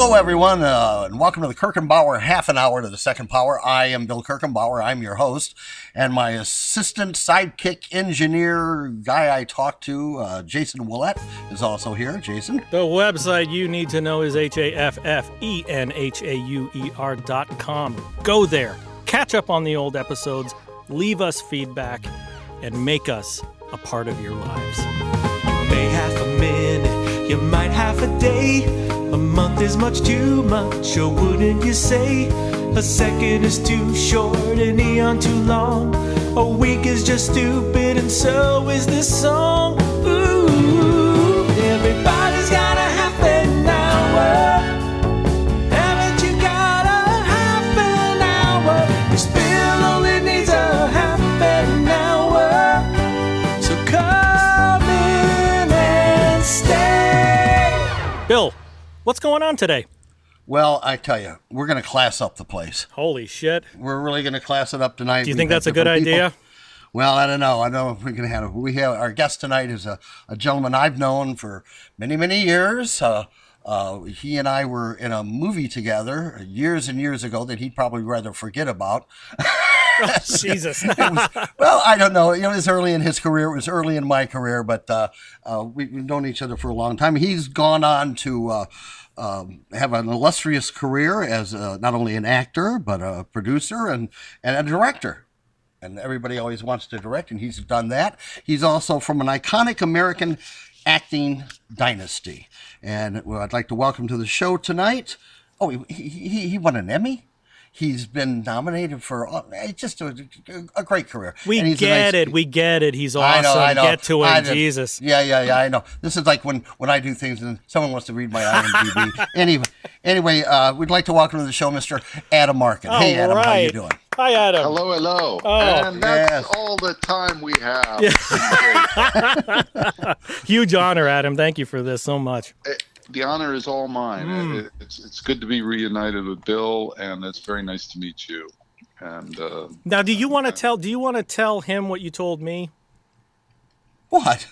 Hello, everyone, uh, and welcome to the Kirchenbauer half an hour to the second power. I am Bill Kirchenbauer. I'm your host, and my assistant sidekick engineer guy I talk to, uh, Jason Willett, is also here. Jason, The website you need to know is H A F F E N H A U E R dot com. Go there, catch up on the old episodes, leave us feedback, and make us a part of your lives. You might half a day. A month is much too much, or wouldn't you say? A second is too short, an eon too long. A week is just stupid, and so is this song. Bill, what's going on today? well, I tell you, we're going to class up the place. Holy shit. We're really going to class it up tonight. Do you We've think that's a good people. idea? Well, I don't know. I know if we can have we have our guest tonight is a, a gentleman I've known for many many years. Uh, uh, he and I were in a movie together years and years ago that he'd probably rather forget about. Jesus. Was, well, I don't know. You know, It was early in his career. It was early in my career, but uh, uh, we, we've known each other for a long time. He's gone on to uh, um, have an illustrious career as uh, not only an actor but a producer and, and a director. And everybody always wants to direct, and he's done that. He's also from an iconic American acting dynasty. And I'd like to welcome to the show tonight. Oh, he, he, he won an Emmy. He's been nominated for uh, just a, a great career. We And he's a get nice- it. We get it. He's I awesome. know, I know. Get to I him. Jesus. Yeah, yeah, yeah. I know. This is like when when I do things and someone wants to read my IMDb. anyway, anyway, uh, we'd like to welcome to the show, Mr. Adam Arkin. hey, All Adam, how you doing? Hi, Adam. Hello, hello. Oh. and that's Yes. all the time we have. Huge honor, Adam. Thank you for this so much. The honor is all mine. Hmm. It- it's it's good to be reunited with Bill, and it's very nice to meet you. And uh, Now, do you want to tell? Do you want to tell him what you told me, What?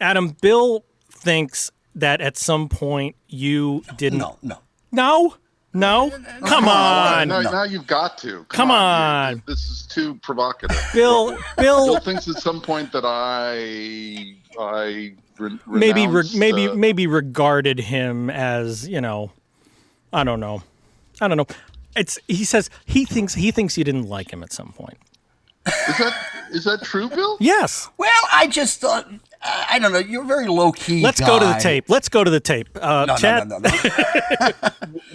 Adam? Bill thinks that at some point you didn't. No, no. No. No. Come on, now, now you've got to. Come You- on. This is too provocative. Bill. Bill Bill. thinks at some point that I I re- Maybe. Re- renounced, maybe. uh, Maybe regarded him as you know. I don't know. I don't know. It's. He says he thinks he thinks you didn't like him at some point. is that is that true, Bill? Yes. Well, I just thought. I I don't know. You're very low key. Let's go to the tape. Let's go to the tape. Uh, No, Chad, no, no, no, no.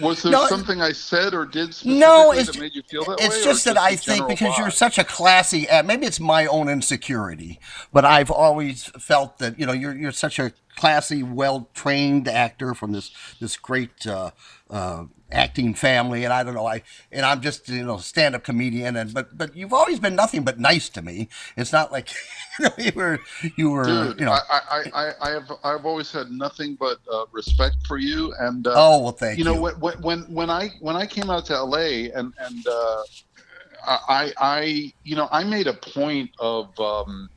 Was there No, something I said or did specifically No, it's that made you feel that way? it's or just that I think general because you're such a classy. Uh, maybe it's my own insecurity, but I've always felt that you know you're you're such a classy, well trained actor from this this great. Uh, uh, acting family and I don't know I and I'm just you know stand up comedian and but but you've always been nothing but nice to me. It's not like you know you were you were Dude, you know. I, I, I, I have I've always had nothing but uh, respect for you, and uh, oh well thank you you, know when, when when when I when I came out to LA and and uh, I I you know I made a point of um,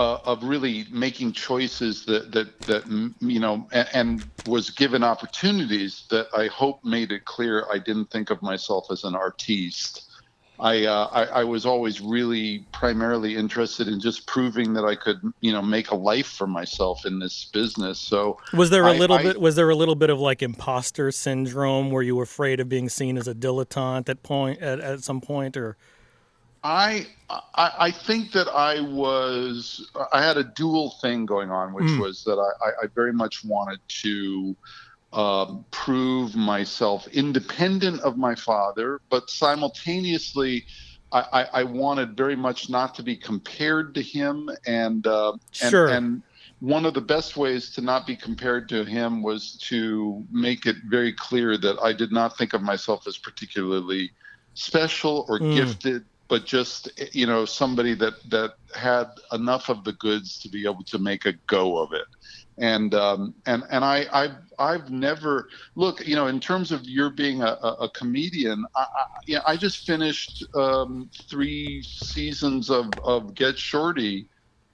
uh, of really making choices that that that you know and, and was given opportunities that I hope made it clear I didn't think of myself as an artiste. I, uh, I I was always really primarily interested in just proving that I could you know make a life for myself in this business. So Was there a I- little I- bit? Was there a little bit of like imposter syndrome where you were afraid of being seen as a dilettante at point at, at some point, or I, I I think that I was I had a dual thing going on, which Mm. was that I, I, I very much wanted to um, prove myself independent of my father, but simultaneously. I, I, I wanted very much not to be compared to him, and uh, and, Sure. and one of the best ways to not be compared to him was to make it very clear that I did not think of myself as particularly special or Mm. gifted, but just you know somebody that that had enough of the goods to be able to make a go of it. And um, and and I I've I've never look you know in terms of your being a, a, comedian I, I, you know, I just finished um, three seasons of, of Get Shorty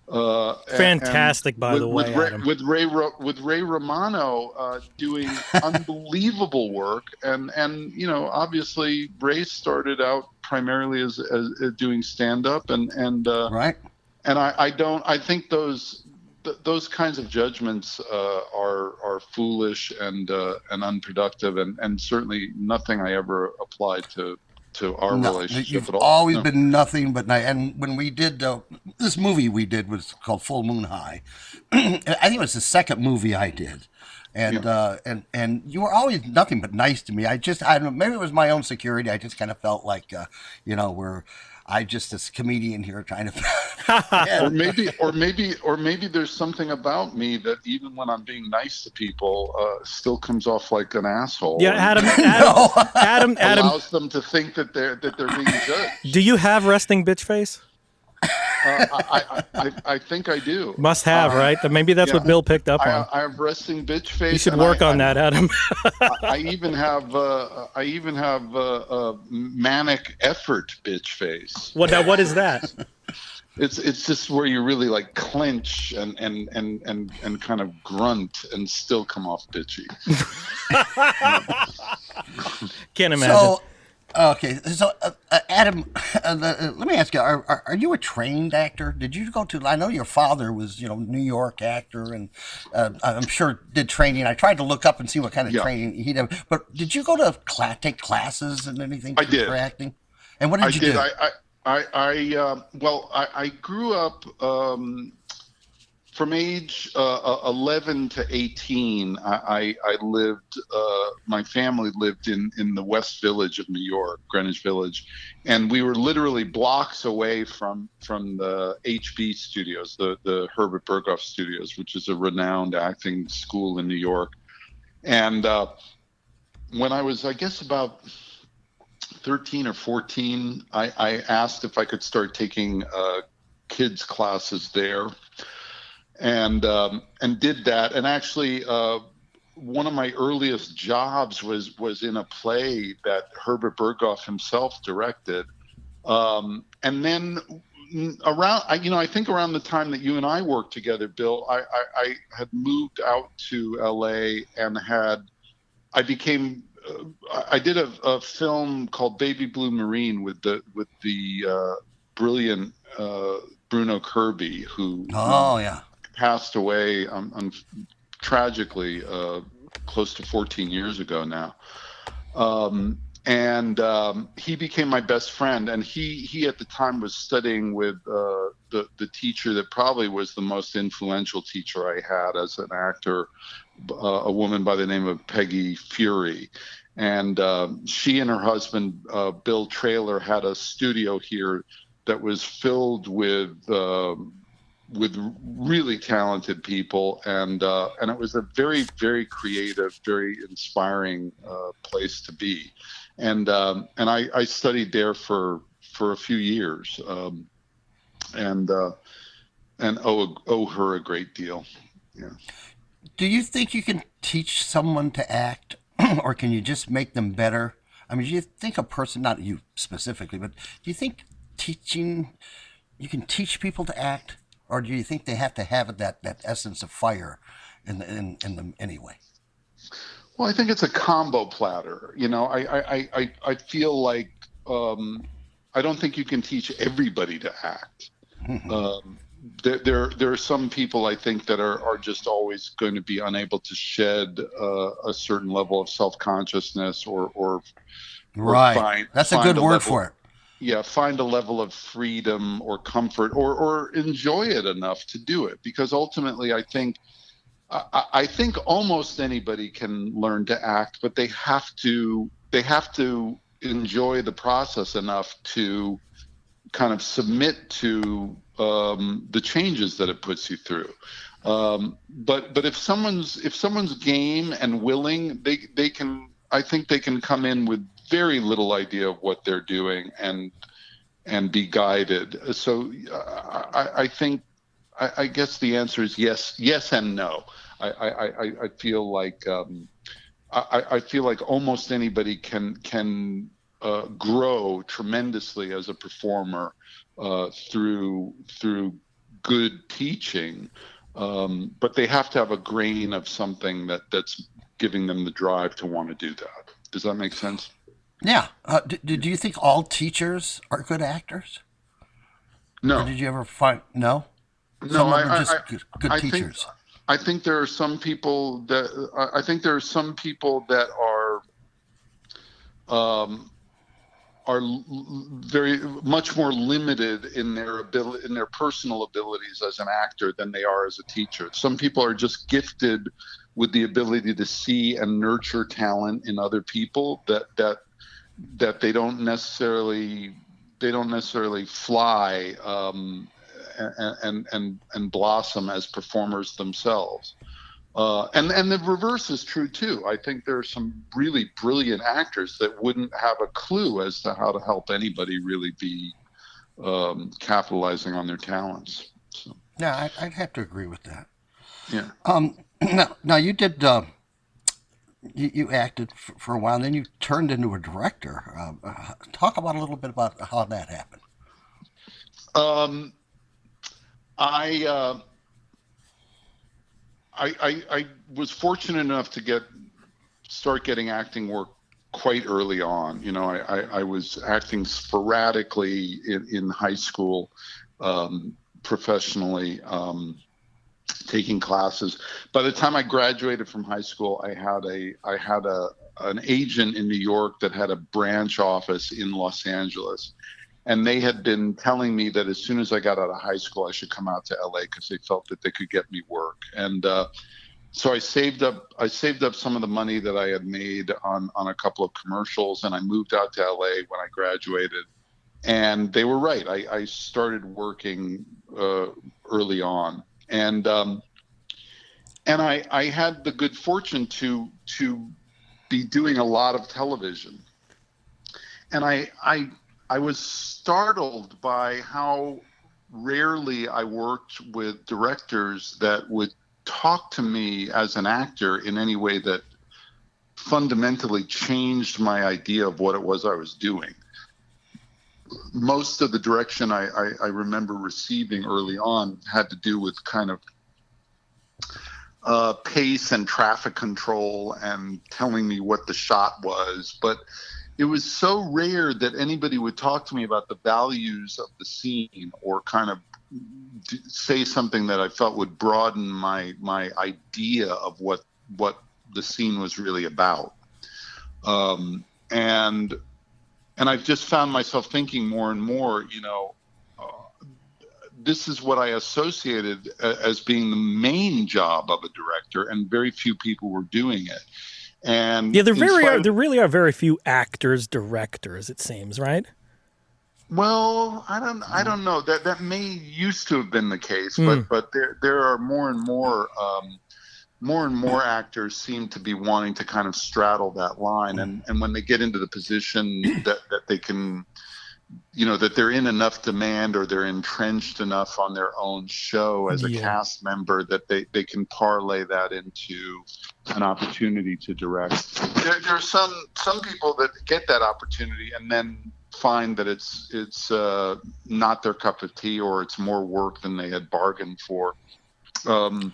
Uh, Fantastic, and by with, the way, with Ray, with Ray with Ray Romano uh, doing unbelievable work, and and you know obviously Ray started out primarily as, as, as doing stand up, and and uh, Right. and I, I don't I think those th- those kinds of judgments uh, are are foolish and uh, and unproductive, and and certainly nothing I ever applied to to our No, relationship you've at all. always No. been nothing but nice. And when we did uh, this movie, we did was called Full Moon High. I think it was the second movie I did, and uh, and and you were always nothing but nice to me. I just I don't know maybe it was my own security. I just kind of felt like uh, you know we're I just this comedian here trying to. or maybe or maybe or maybe there's something about me that even when I'm being nice to people, uh, still comes off like an asshole. Yeah, Adam, Adam, Adam, Adam, allows them to think that they're that they're being judged. do you have resting bitch face? Uh, I, I, I, I think I do. Must have, Uh, right? Maybe that's what. Bill picked up I, on. I have resting bitch face. You should work I, on that, Adam. I, I even have uh, I even have uh, uh, manic effort bitch face. what now? What is that? It's it's just where you really like clench and and and and and kind of grunt and still come off bitchy. Can't imagine. So, okay, so uh, uh, Adam, uh, the, uh, let me ask you: are, are are you a trained actor? Did you go to? I know your father was, you know, New York actor, and uh, I'm sure did training. I tried to look up and see what kind of Yeah. training he did. But did you go to cla- take classes and anything I did. for acting? And what did I you did. do? I I I, I uh, well, I, I grew up um, from age uh, 11 to 18. I I, I lived. Uh, my family lived in in the West Village of New York, Greenwich Village, and we were literally blocks away from from the HB Studios, the the Herbert Berghof Studios, which is a renowned acting school in New York. And uh, when I was, I guess, about 13 or 14, I, I asked if I could start taking uh, kids classes there, and um, and did that. And actually, uh, one of my earliest jobs was was in a play that Herbert Berghof himself directed. Um, and then around, I, you know, I think around the time that you and I worked together, Bill, I, I, I had moved out to LA and had I became uh, I did a, a film called Baby Blue Marine with the with the uh, brilliant uh, Bruno Kirby who oh yeah. Passed away um, um, tragically uh, close to 14 years ago now. Um, and um, he became my best friend. And he he at the time was studying with uh, the the teacher that probably was the most influential teacher I had as an actor, uh, a woman by the name of Peggy Feury. And um, she and her husband, uh, Bill Traylor, had a studio here that was filled with um, with really talented people, and uh, and it was a very very creative, very inspiring uh, place to be, and um, and I, I studied there for for a few years, um, and uh, and owe owe her a great deal. Yeah. Do you think you can teach someone to act, or can you just make them better? I mean, do you think a person, not you specifically, but do you think teaching, you can teach people to act, or do you think they have to have that that essence of fire in in in them anyway? Well, I think it's a combo platter. You know, I I I I, feel like um, I don't think you can teach everybody to act. um, there, there there are some people I think that are are just always going to be unable to shed uh, a certain level of self consciousness or or Right. find- That's a good word level- for it. Yeah find a level of freedom or comfort or or enjoy it enough to do it. Because ultimately i think I, I- think almost anybody can learn to act but they have to they have to enjoy the process enough to kind of submit to um, the changes that it puts you through. Um, but but if someone's if someone's game and willing they they can i think they can come in with very little idea of what they're doing and and be guided. So uh, I, I think I, I guess the answer is yes, yes and no. I, I, I, feel like um, I, I feel like almost anybody can can uh, grow tremendously as a performer uh, through through good teaching, um, but they have to have a grain of something that that's giving them the drive to want to do that. Does that make sense? Yeah. Uh, do, do you think all teachers are good actors? No. Or did you ever find no? No, Some of I, them are just I, good, good I think- I think there are some people that I think there are some people that are um, are very much more limited in their ability in their personal abilities as an actor than they are as a teacher. Some people are just gifted with the ability to see and nurture talent in other people that that that they don't necessarily they don't necessarily fly um, and, and and blossom as performers themselves. Uh, and and the reverse is true too. I think there are some really brilliant actors that wouldn't have a clue as to how to help anybody really be um, capitalizing on their talents. So Yeah, I, I'd have to agree with that. yeah. Um, now, now you did. Uh, you, you acted for, for a while, and then you turned into a director. Um, uh, talk about a little bit about how that happened. Um, I, uh, I, I I was fortunate enough to get start getting acting work quite early on. You know, I, I, I was acting sporadically in, in high school, um, professionally, um, taking classes. By the time I graduated from high school, I had a I had a an agent in New York that had a branch office in Los Angeles and they had been telling me that as soon as I got out of high school, I should come out to LA because they felt that they could get me work. And uh, so I saved up I saved up some of the money that I had made on on a couple of commercials, and I moved out to LA when I graduated. And they were right. I, I started working uh, early on, and um, and I I had the good fortune to to be doing a lot of television. And I I I was startled by how rarely I worked with directors that would talk to me as an actor in any way that fundamentally changed my idea of what it was I was doing. Most of the direction I, I, I remember receiving early on had to do with kind of uh, pace and traffic control and telling me what the shot was. But it was so rare that anybody would talk to me about the values of the scene or kind of say something that I felt would broaden my my idea of what what the scene was really about. Um, and and I've just found myself thinking more and more, you know, uh, this is what I associated a- as being the main job of a director, and very few people were doing it. And Yeah, there very are there really are very few actors directors. It seems right. Well, I don't I don't know. That that may used to have been the case, Hmm. but but there there are more and more um, more and more actors seem to be wanting to kind of straddle that line. And and when they get into the position that that they can you know that they're in enough demand or they're entrenched enough on their own show as a Yeah. cast member that they they can parlay that into an opportunity to direct. There, there are some some people that get that opportunity and then find that it's it's uh, not their cup of tea or it's more work than they had bargained for. Um,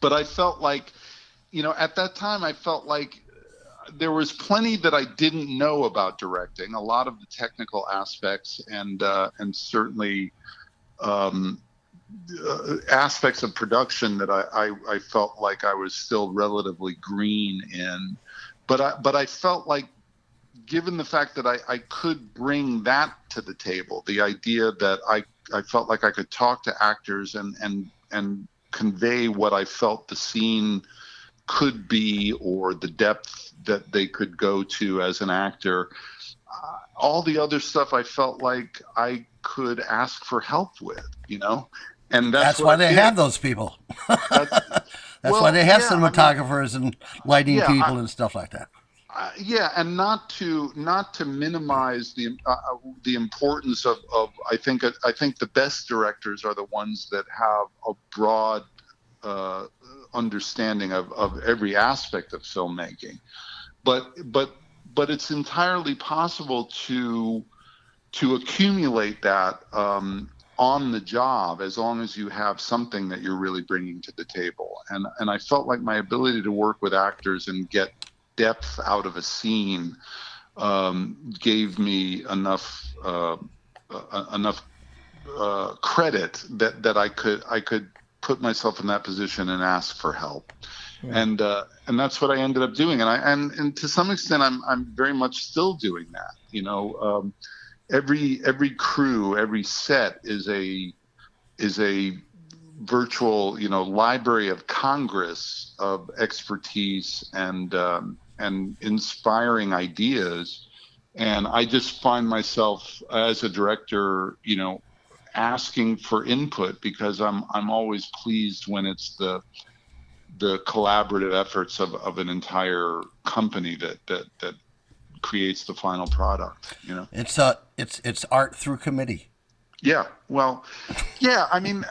but I felt like, you know, at that time, I felt like there was plenty that I didn't know about directing. A lot of the technical aspects and uh, and certainly um, uh, aspects of production that I, I, I felt like I was still relatively green in. But I but I felt like given the fact that I, I could bring that to the table, the idea that I, I felt like I could talk to actors and, and, and convey what I felt the scene could be or the depth that they could go to as an actor. Uh, all the other stuff I felt like I could ask for help with, you know? And that's, That's, why I they have those people. That's- That's Well, why they have yeah, I mean- cinematographers and lighting Yeah, I- people and stuff like that. Uh, yeah, and not to not to minimize the uh, uh, the importance of, of I think I think the best directors are the ones that have a broad uh, understanding of, of every aspect of filmmaking, but but but it's entirely possible to to accumulate that um, on the job as long as you have something that you're really bringing to the table. And and I felt like my ability to work with actors and get depth out of a scene um, gave me enough uh, uh, enough uh, credit that that I could I could put myself in that position and ask for help. And uh, and that's what I ended up doing, and I and and to some extent, I'm I'm very much still doing that. You know, um, every every crew, every set is a is a virtual you know library of congress of expertise and um, and inspiring ideas and i just find myself as a director you know asking for input because i'm i'm always pleased when it's the the collaborative efforts of, of an entire company that that that creates the final product you know It's uh, it's it's art through committee. yeah, well, yeah. I mean,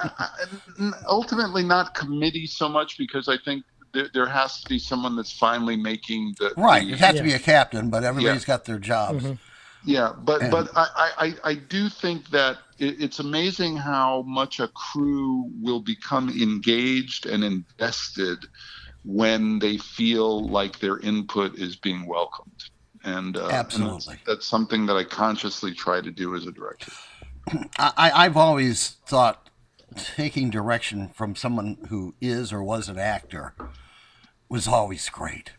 ultimately, not committee so much because I think there, there has to be someone that's finally making the Right. the- It has to be a captain, but everybody's got their jobs. yeah, but And- but I, I I- I do think that it, it's amazing how much a crew will become engaged and invested when they feel like their input is being welcomed. And, uh, and that's- Absolutely. that's something that I consciously try to do as a director. I, I- I've always thought taking direction from someone who is or was an actor was always great.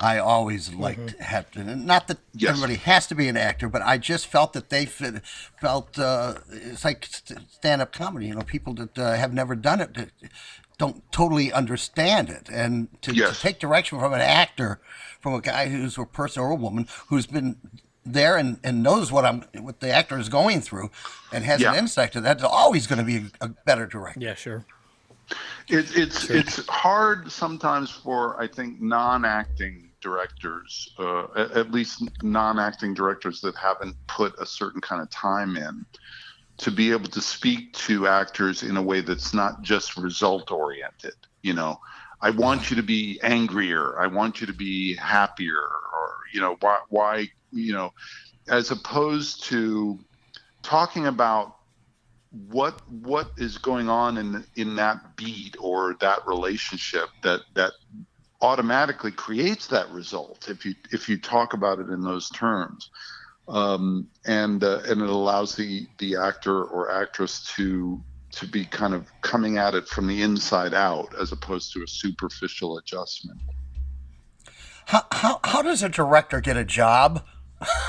I always liked had and not that Yes. everybody has to be an actor, but I just felt that they fit, felt uh, it's like st- stand-up comedy. You know, people that uh, have never done it don't totally understand it, and to, Yes. to take direction from an actor, from a guy who's a person or a woman who's been there and, and knows what I'm what the actor is going through, and has an insight to that, is always going to be a, a better director. Yeah, sure. It, it's it's hard sometimes for I think non-acting directors, uh, at, at least non-acting directors that haven't put a certain kind of time in, to be able to speak to actors in a way that's not just result-oriented. You know, I want you to be angrier. I want you to be happier, or you know, why why you know, as opposed to talking about what what is going on in in that beat or that relationship that that automatically creates that result if you if you talk about it in those terms um, and uh, and it allows the the actor or actress to to be kind of coming at it from the inside out as opposed to a superficial adjustment How, how, how does a director get a job?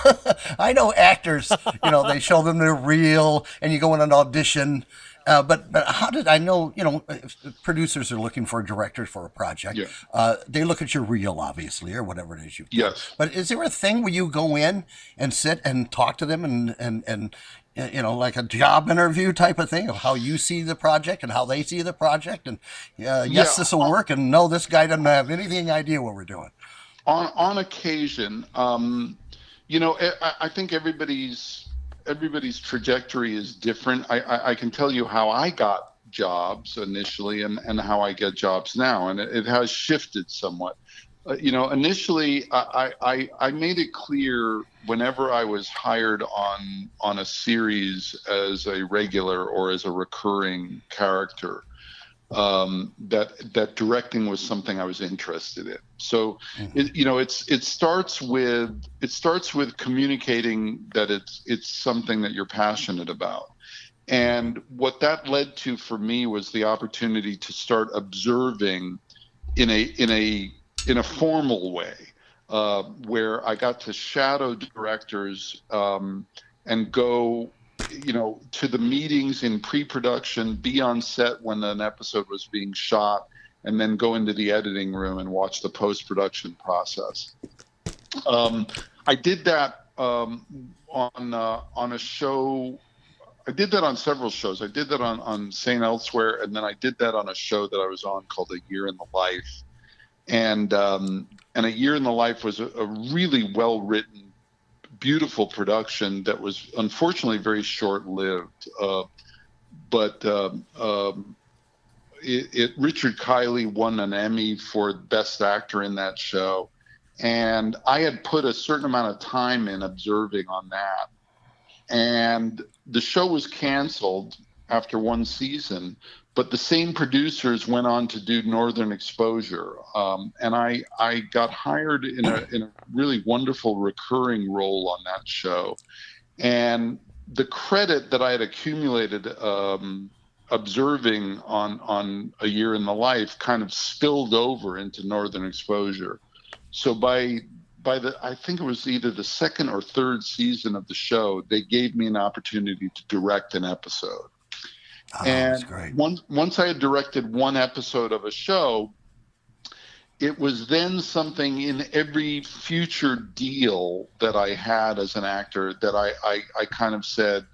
I know actors, you know, they show them they're real and you go in an audition. Uh, but but how did I know? You know, if producers are looking for a director for a project. Yeah. Uh, they look at your reel, obviously, or whatever it is you. Yes. But is there a thing where you go in and sit and talk to them and and and uh, you know, like a job interview type of thing of how you see the project and how they see the project, and uh, yes, Yeah. this will work, and no, this guy doesn't have anything idea what we're doing. on on occasion um you know I, I think everybody's everybody's trajectory is different. I, I i can tell you how i got jobs initially and and how i get jobs now and it, it has shifted somewhat. Uh, you know initially I, I i made it clear whenever i was hired on on a series as a regular or as a recurring character um, that that directing was something I was interested in. So, it, you know, it's it starts with it starts with communicating that it's it's something that you're passionate about. And what that led to for me was the opportunity to start observing in a in a in a formal way, uh, where I got to shadow directors um, and go you know, to the meetings in pre-production, be on set when an episode was being shot, and then go into the editing room and watch the post-production process. Um, I did that um, on uh, on a show. I did that on several shows. I did that on on Saint Elsewhere, and then I did that on a show that I was on called A Year in the Life. And um, and A Year in the Life was a, a really well written beautiful production that was unfortunately very short lived. Uh, but um, um, it, it, Richard Kiley won an Emmy for Best Actor in that show. And I had put a certain amount of time in observing on that. and the show was canceled after one season. But the same producers went on to do Northern Exposure, um, and I I got hired in a in a really wonderful recurring role on that show, and the credit that I had accumulated um, observing on on a year in the life kind of spilled over into Northern Exposure. So by by the I think it was either the second or third season of the show, they gave me an opportunity to direct an episode. Oh, and once once I had directed one episode of a show, it was then something in every future deal that I had as an actor that I I, I kind of said,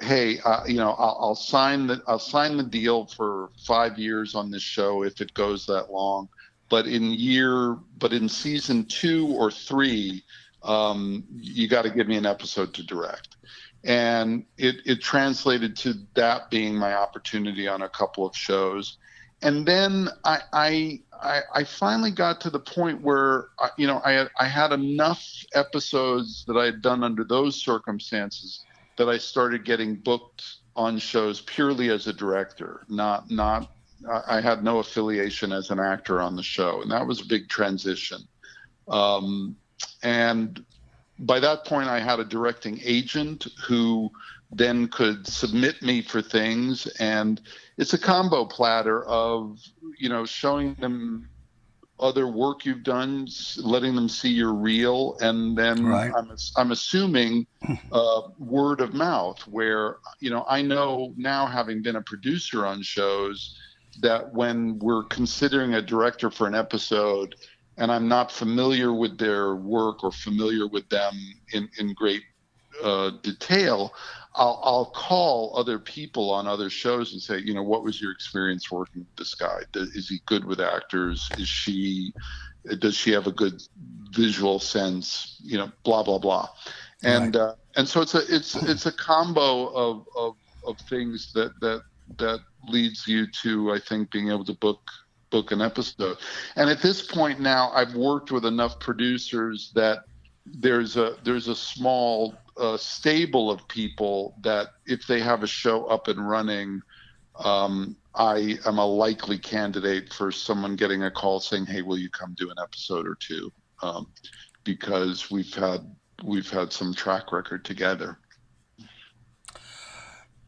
hey, uh, you know, I'll, I'll sign the I'll sign the deal for five years on this show if it goes that long, but in year but in season two or three, um, you got to give me an episode to direct and it, it translated to that being my opportunity on a couple of shows and then I, I I finally got to the point where uh, you know I had, I had enough episodes that I had done under those circumstances that I started getting booked on shows purely as a director, not not I had no affiliation as an actor on the show, and that was a big transition. Um, and by that point, I had a directing agent who then could submit me for things, and it's a combo platter of you know showing them other work you've done, letting them see you're real, and then right. I'm, I'm assuming uh, word of mouth, where you know I know now, having been a producer on shows, that when we're considering a director for an episode and I'm not familiar with their work or familiar with them in, in great uh, detail, I'll, I'll call other people on other shows and say, you know, what was your experience working with this guy? Is he good with actors? Is she, does she have a good visual sense? You know, blah blah blah, and right. uh, and so it's a it's it's a combo of of of things that that that leads you to I think being able to book book an episode. And at this point now, I've worked with enough producers that there's a there's a small uh, stable of people that if they have a show up and running, um, I am a likely candidate for someone getting a call saying, "Hey, will you come do an episode or two? Um, because we've had we've had some track record together.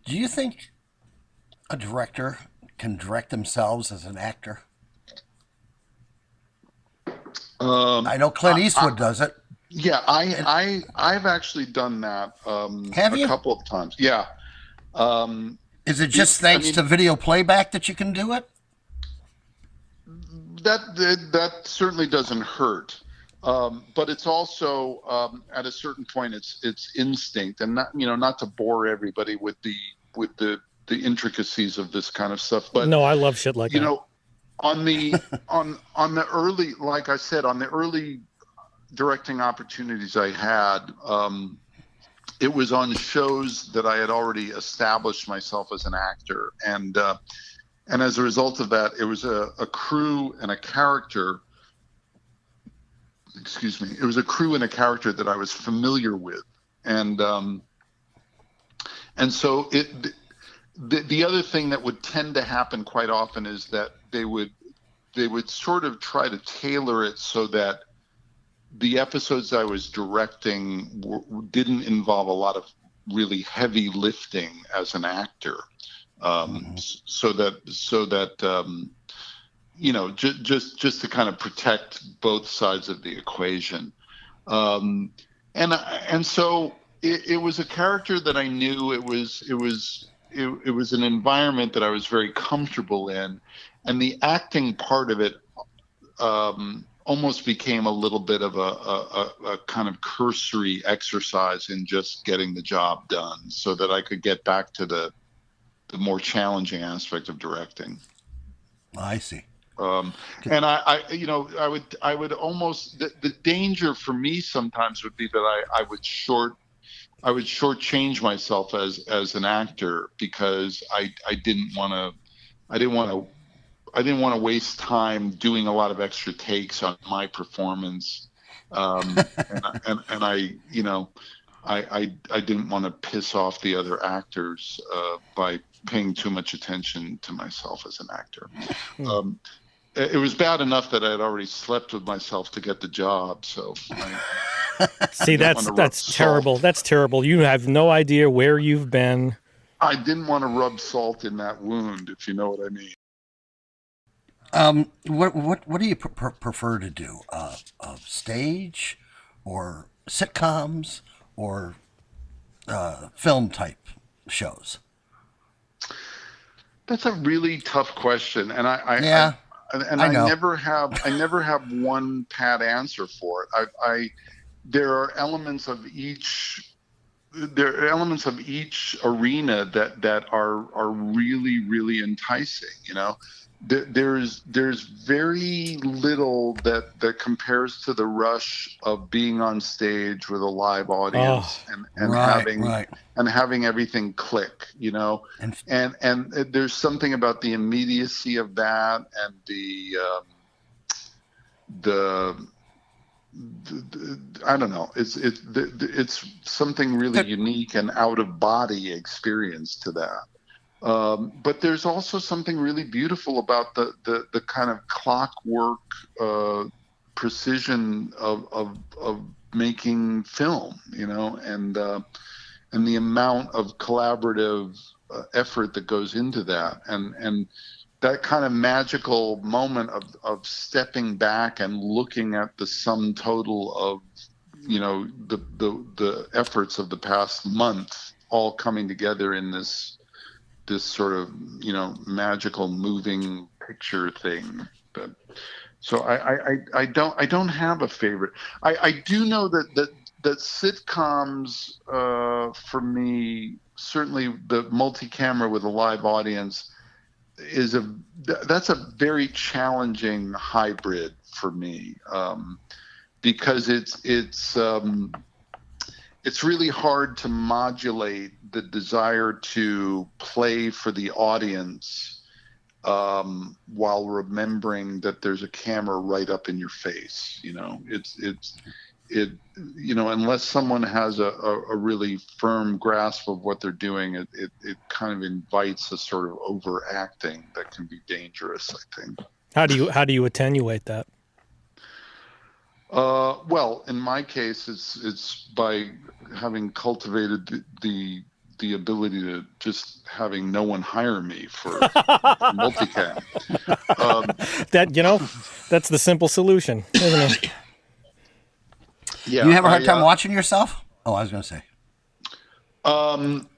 Do you think a director can direct themselves as an actor? Um, I know Clint Eastwood I- does it. Yeah, I I I've actually done that um, Have a you? couple of times. Yeah. Um, Is it just I thanks mean- to video playback that you can do it? that, that that certainly doesn't hurt, um, but it's also um, at a certain point it's it's instinct, and not you know not to bore everybody with the with the the intricacies of this kind of stuff, but no, I love shit like you that. know on the on on the early like i said on the early directing opportunities i had um it was on shows that i had already established myself as an actor. And uh and as a result of that it was a, a crew and a character excuse me it was a crew and a character that i was familiar with. And um and so it the, the other thing that would tend to happen quite often is that they would they would sort of try to tailor it so that the episodes I was directing w- didn't involve a lot of really heavy lifting as an actor, um, s- so that so that um, you know ju- just just to kind of protect both sides of the equation, um, and and so it, it was a character that I knew. It was it was it, it was an environment that I was very comfortable in, and the acting part of it um, almost became a little bit of a, a, a, kind of cursory exercise in just getting the job done, so that I could get back to the the more challenging aspect of directing. I see. Um, and I, I, you know, I would, I would almost the, the danger for me sometimes would be that I, I would short, I would shortchange myself as as an actor because I, I didn't want to, I didn't want to, I didn't want to waste time doing a lot of extra takes on my performance. Um, and, I- and and I, you know, I, I I didn't want to piss off the other actors uh, by paying too much attention to myself as an actor. Um, it, it was bad enough that I had already slept with myself to get the job, so. I, See, that's that's salt. terrible. That's terrible. You have no idea where you've been. I didn't want to rub salt in that wound, if you know what I mean. Um, what what what do you pr- pr- prefer to do? Uh, uh, stage, or sitcoms, or uh, film type shows? That's a really tough question, and I, I Yeah, I, and- and I I, never have I never have one pat answer for it. I, I there are elements of each there are elements of each arena that that are are really really enticing. You know, there's there's very little that that compares to the rush of being on stage with a live audience and and right, having right. and having everything click. You know And and and there's something about the immediacy of that and the um, the I don't know. It's it's it's something really unique and out of body experience to that. Um, but there's also something really beautiful about the the, the kind of clockwork uh, precision of, of of making film, you know, and uh, and the amount of collaborative uh, effort that goes into that. And and that kind of magical moment of of stepping back and looking at the sum total of you know the the the efforts of the past month all coming together in this this sort of you know magical moving picture thing but so I, I, I, don't I don't have a favorite. I, I do know that that that sitcoms uh, for me certainly the multi-camera with a live audience is a that's a very challenging hybrid for me um, because it's it's um, it's really hard to modulate the desire to play for the audience um, while remembering that there's a camera right up in your face. You know, it's it's it you know unless someone has a, a, a really firm grasp of what they're doing, it, it it kind of invites a sort of overacting that can be dangerous. I think. How do you how do you attenuate that? Uh, well, in my case, it's it's by having cultivated the, the the ability to just having no one hire me for multicam. Um, That you know, that's the simple solution, isn't it? yeah, you have a hard I, time uh, watching yourself? Oh, I was going to say. Um,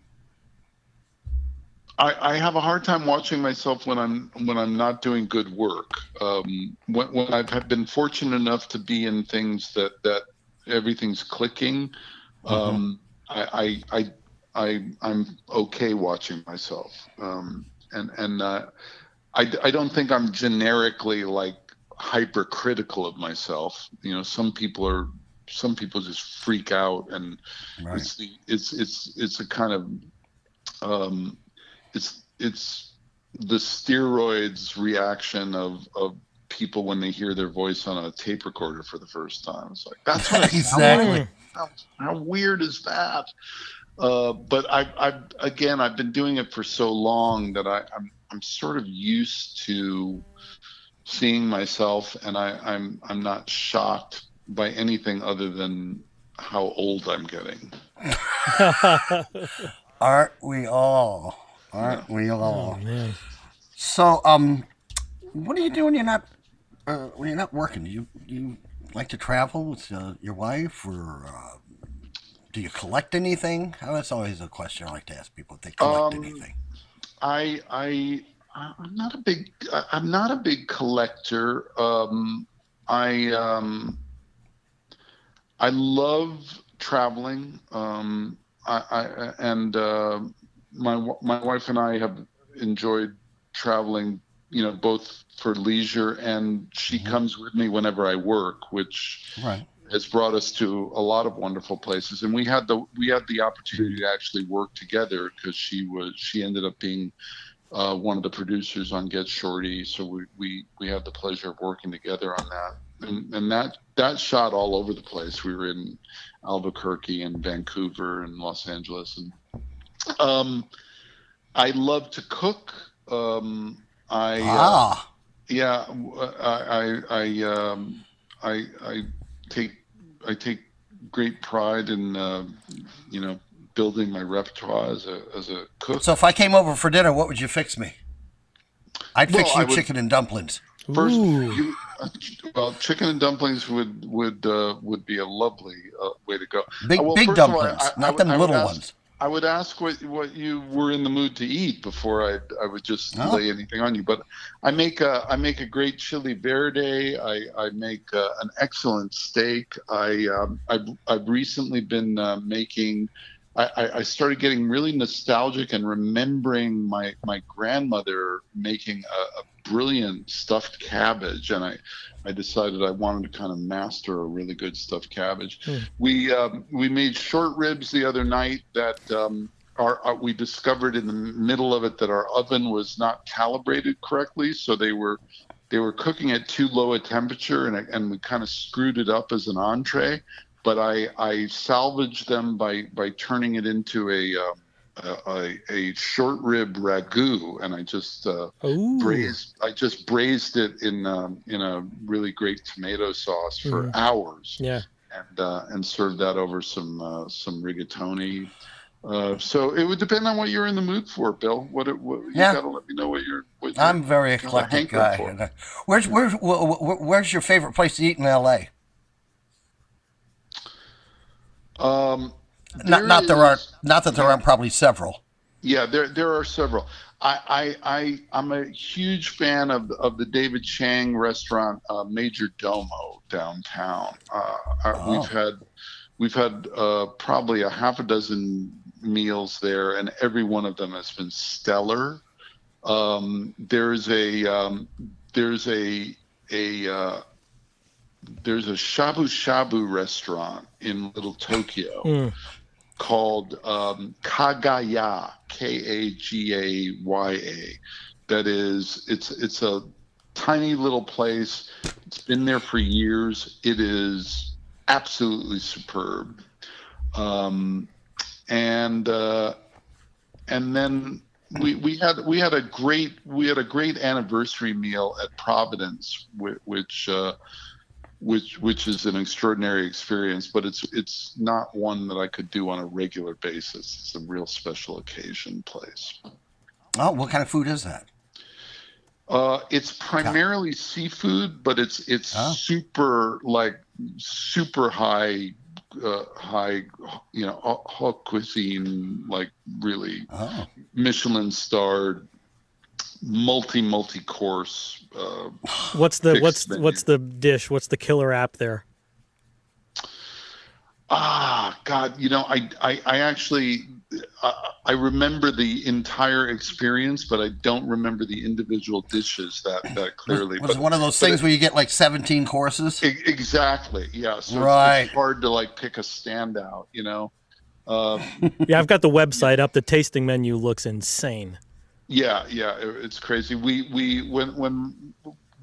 I, I have a hard time watching myself when I'm when I'm not doing good work. Um, when, when I've been fortunate enough to be in things that that everything's clicking, um, I, I I I I'm okay watching myself. Um, and and uh, I I don't think I'm generically like hypercritical of myself. You know, some people are some people just freak out and Right. it's the it's it's it's a kind of um it's it's the steroids reaction of of people when they hear their voice on a tape recorder for the first time it's like that's what it sounds Exactly. how, how weird is that uh but i i again i've been doing it for so long that i i'm i'm sort of used to seeing myself and i i'm i'm not shocked by anything other than how old i'm getting Aren't we all? Aren't we all? Oh man. So, um, what do you do when you're not uh, when you're not working? Do you you like to travel with uh, your wife, or uh, do you collect anything? Oh, that's always a question I like to ask people if they collect Um, anything. I I I'm not a big I- I'm not a big collector. Um, I um, I love traveling. Um, I, I and uh, my my wife and I have enjoyed traveling. You know, both for leisure and she comes with me whenever I work, which Right. has brought us to a lot of wonderful places and we had the we had the opportunity to actually work together because she was she ended up being uh, one of the producers on Get Shorty. So we, we we had the pleasure of working together on that, and, and that that shot all over the place. We were in Albuquerque and Vancouver and Los Angeles, and um, I love to cook. Um, I uh, Ah, yeah, w- I I I, um, I I take I take great pride in uh, you know building my repertoire as a as a cook. so if I came over for dinner, what would you fix me? I'd fix Well, you I would- chicken and dumplings. First, Ooh. you, uh, well, chicken and dumplings would would uh, would be a lovely uh, way to go. Big Uh, well, big of all, dumplings, I- I not would- them I little ask- ones. I would ask what what you were in the mood to eat before I I would just Oh. lay anything on you. But I make a I make a great chili verde. I I make uh, an excellent steak. I um, I've I've recently been uh, making. I, I- started getting really nostalgic and remembering my my grandmother making a, a brilliant stuffed cabbage, and I I decided I wanted to kind of master a really good stuffed cabbage. We um, we made short ribs the other night that um, our, our we discovered in the middle of it that our oven was not calibrated correctly, so they were they were cooking at too low a temperature, and and we kind of screwed it up as an entree. But I I salvaged them by by turning it into a um, a, a, a short rib ragu, and I just uh, braised I just braised it in um, in a really great tomato sauce for Mhm. hours Yeah. and uh, and served that over some uh, some rigatoni. Uh, so it would depend on what you're in the mood for, Bill. What, it, what you Yeah. gotta let me know what you're. What you're I'm a very eclectic guy. for. Uh, Where's where's wh- wh- where's your favorite place to eat in L.A.? Um, Not not there are not that there aren't probably several. Yeah, there there are several. I I, I I'm a huge fan of of the David Chang restaurant, uh, Major Domo downtown. Uh, uh, Oh. We've had we've had uh, probably a half a dozen meals there, and every one of them has been stellar. Um, there's a um, there's a a uh, there's a shabu shabu restaurant in Little Tokyo Mm. called um, Kagaya, K A G A Y A. That is, it's it's a tiny little place. It's been there for years. It is absolutely superb. Um, and uh, and then we, we had we had a great we had a great anniversary meal at Providence, which, which uh, which which is an extraordinary experience, but it's it's not one that I could do on a regular basis. It's a real special occasion place. Oh, what kind of food is that? Uh, it's primarily seafood, but it's it's Oh. super like super high uh, high you know haute cuisine like really Oh, Michelin starred multi multi course uh, What's the what's menu. what's the dish? What's the killer app there? Ah, God, you know, I, I, I actually, uh, I remember the entire experience, but I don't remember the individual dishes that, that clearly. was it But one of those but things where you get like 17 courses? e- exactly, yeah. So it's- Right. it's, hard to like pick a standout, you know. Uh, Yeah, I've got the website up. The tasting menu looks insane. Yeah, yeah, it's crazy. We we when when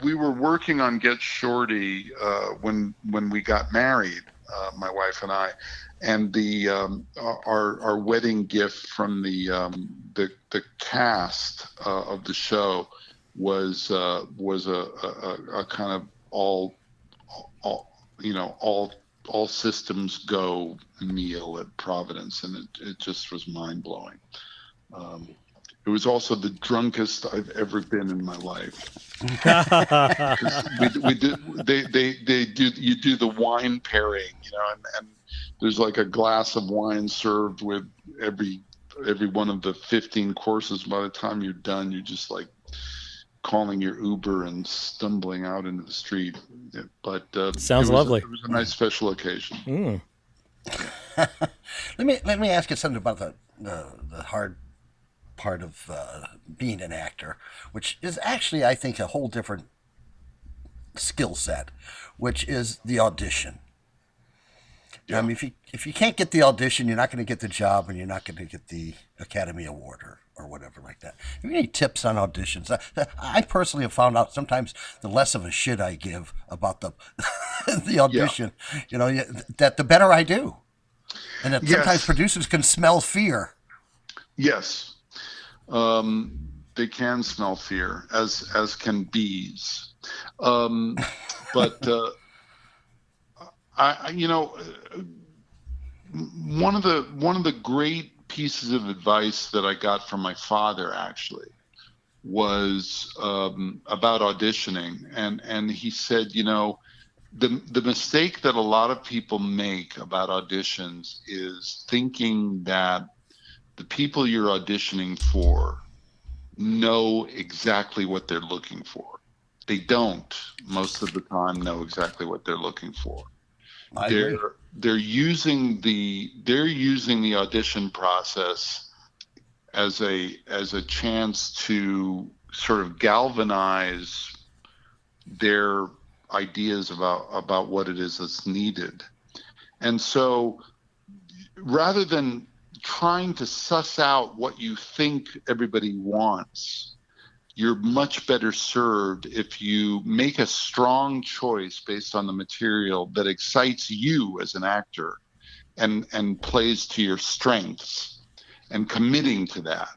we were working on Get Shorty uh, when when we got married, uh, my wife and I, and the um, our our wedding gift from the um, the the cast uh, of the show was uh, was a, a, a- kind of all all you know all all systems go meal at Providence, and it, it just was mind blowing. Um, it was also the drunkest I've ever been in my life. we, we do they, they they do you do the wine pairing, you know, and, and there's like a glass of wine served with every every one of the 15 courses. By the time you're done, you're just like calling your Uber and stumbling out into the street. But uh, Sounds it was a- lovely. it was a nice special occasion. Mm. Let me let me ask you something about the the, the hard part of uh, being an actor, which is actually I think a whole different skill set, which is the audition. Yeah. I mean, if you if you can't get the audition, you're not going to get the job, and you're not going to get the Academy Award or, or whatever like that. Have you any tips on auditions? I, I personally have found out sometimes the less of a shit I give about the the audition, you know, that the better I do, and that sometimes producers can smell fear. Yes, um, they can smell fear, as as can bees. Um, but uh, I, you know, uh, one of the one of the great pieces of advice that I got from my father actually was um, about auditioning, and and he said, you know, the the mistake that a lot of people make about auditions is thinking that the people you're auditioning for know exactly what they're looking for. They don't most of the time know exactly what they're looking for. I they're agree. they're using the they're using the audition process as a as a chance to sort of galvanize their ideas about about what it is that's needed. And so rather than trying to suss out what you think everybody wants, you're much better served if you make a strong choice based on the material that excites you as an actor and and plays to your strengths and committing to that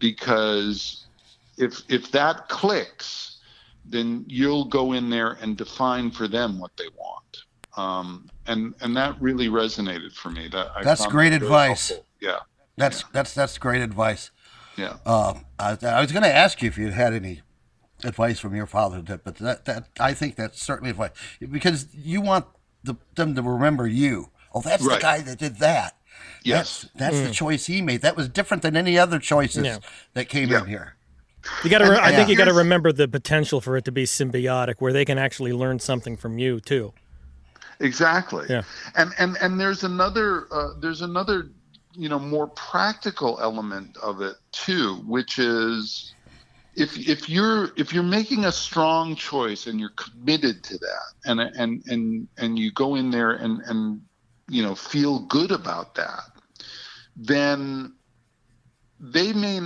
because if if that clicks then you'll go in there and define for them what they want um, and and that really resonated for me that I That's great advice. helpful. Yeah That's that's that's great advice. yeah Uh, I, I was going to ask you if you had any advice from your father, that, but that, that I think that's certainly advice because you want the, them to remember you. Oh, that's Right. the guy that did that. Yes. that's, that's the choice he made. That was different than any other choices Yeah. that came Yeah. in here. You got to. Re- I and think you got to remember the potential for it to be symbiotic, where they can actually learn something from you too. Exactly. Yeah. And and and there's another uh, there's another you know more practical element of it too, which is if if you're if you're making a strong choice and you're committed to that and and and and you go in there and and you know feel good about that, then they may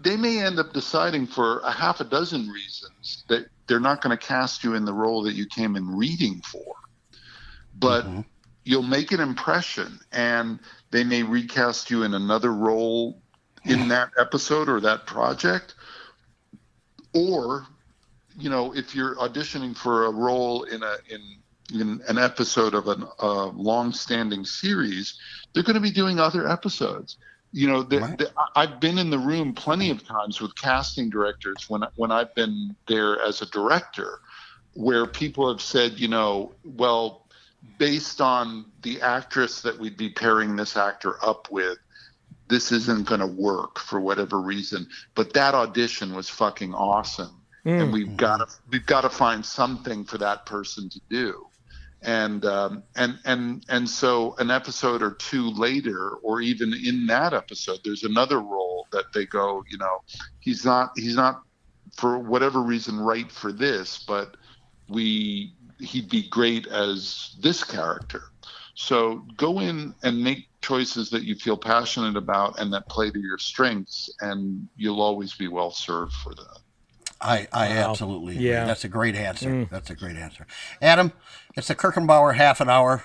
they may end up deciding for a half a dozen reasons that they're not going to cast you in the role that you came in reading for. But mm-hmm. You'll make an impression and they may recast you in another role in that episode or that project. Or you know if you're auditioning for a role in a in in an episode of an uh, long-standing series they're going to be doing other episodes. You know the, Right. the, i've been in the room plenty of times with casting directors when when i've been there as a director where people have said you know well based on the actress that we'd be pairing this actor up with, this isn't going to work for whatever reason. But that audition was fucking awesome, and we've got to we've got to find something for that person to do. And um, and and and so an episode or two later, or even in that episode, there's another role that they go, you know, he's not he's not for whatever reason right for this, but we he'd be great as this character. So go in and make choices that you feel passionate about and that play to your strengths, and you'll always be well served for that. I, I Wow. absolutely agree. Yeah. That's a great answer. Mm. That's a great answer. Adam, it's a Kirchenbauer half an hour.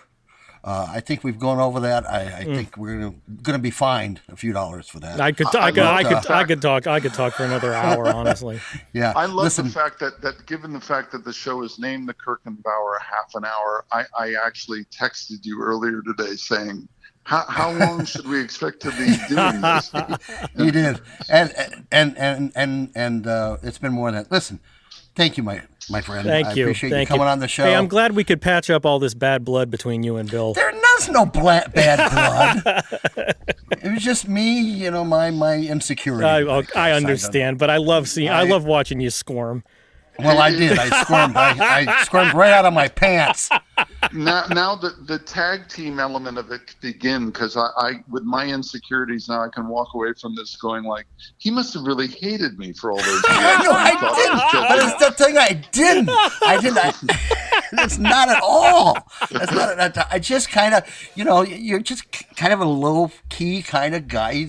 Uh, I think we've gone over that. I, I think we're going to be fined a few dollars for that. I could. I, could. I could. that. I could talk. I could talk for another hour. Honestly. yeah. I love Listen, the fact that, that given the fact that the show is named the Kirk and Kirchenbauer half an hour, I, I actually texted you earlier today saying, how, how long should we expect to be doing this? you did, and and and and and uh, it's been more than that. Listen, thank you, my my friend. Thank I you. appreciate Thank you coming you. on the show. Hey, I'm glad we could patch up all this bad blood between you and Bill. There was no bla- bad blood. it was just me, you know, my my insecurity. I, I, I understand, but I love seeing. I, I- love watching you squirm. Well, I did. I squirmed. I, I squirmed right out of my pants. now, now the, the tag team element of it could begin because I, I, with my insecurities now, I can walk away from this going like, he must have really hated me for all those years. I I didn't. was just- But the thing I didn't. I didn't. I, That's not at all. That's not. At I just kind of, you know, you're just kind of a low key kind of guy,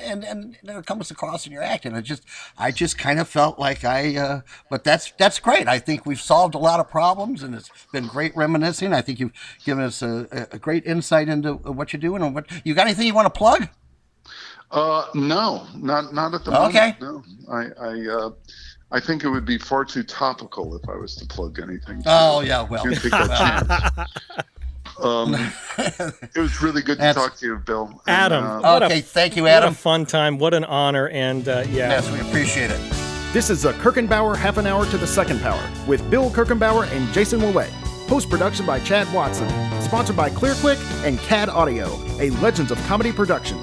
and and it comes across in your acting. I just, I just kind of felt like I. Uh, but that's that's great. I think we've solved a lot of problems, and it's been great reminiscing. I think you've given us a, a great insight into what you're doing and what you got. Anything you want to plug? Uh, no, not not at the moment. okay. moment. No, I I uh, I think it would be far too topical if I was to plug anything. To, oh yeah, well. Can't take that chance. Um, it was really good to talk to you, Bill. And, Adam. uh, what a- Okay, thank you, What Adam. a fun time. What an honor. And uh, yeah. Yes, we appreciate it. This is a Kirchenbauer Half an Hour to the Second Power with Bill Kirchenbauer and Jason Willett. Post production by Chad Watson. Sponsored by ClearClick and CAD Audio, a Legends of Comedy production.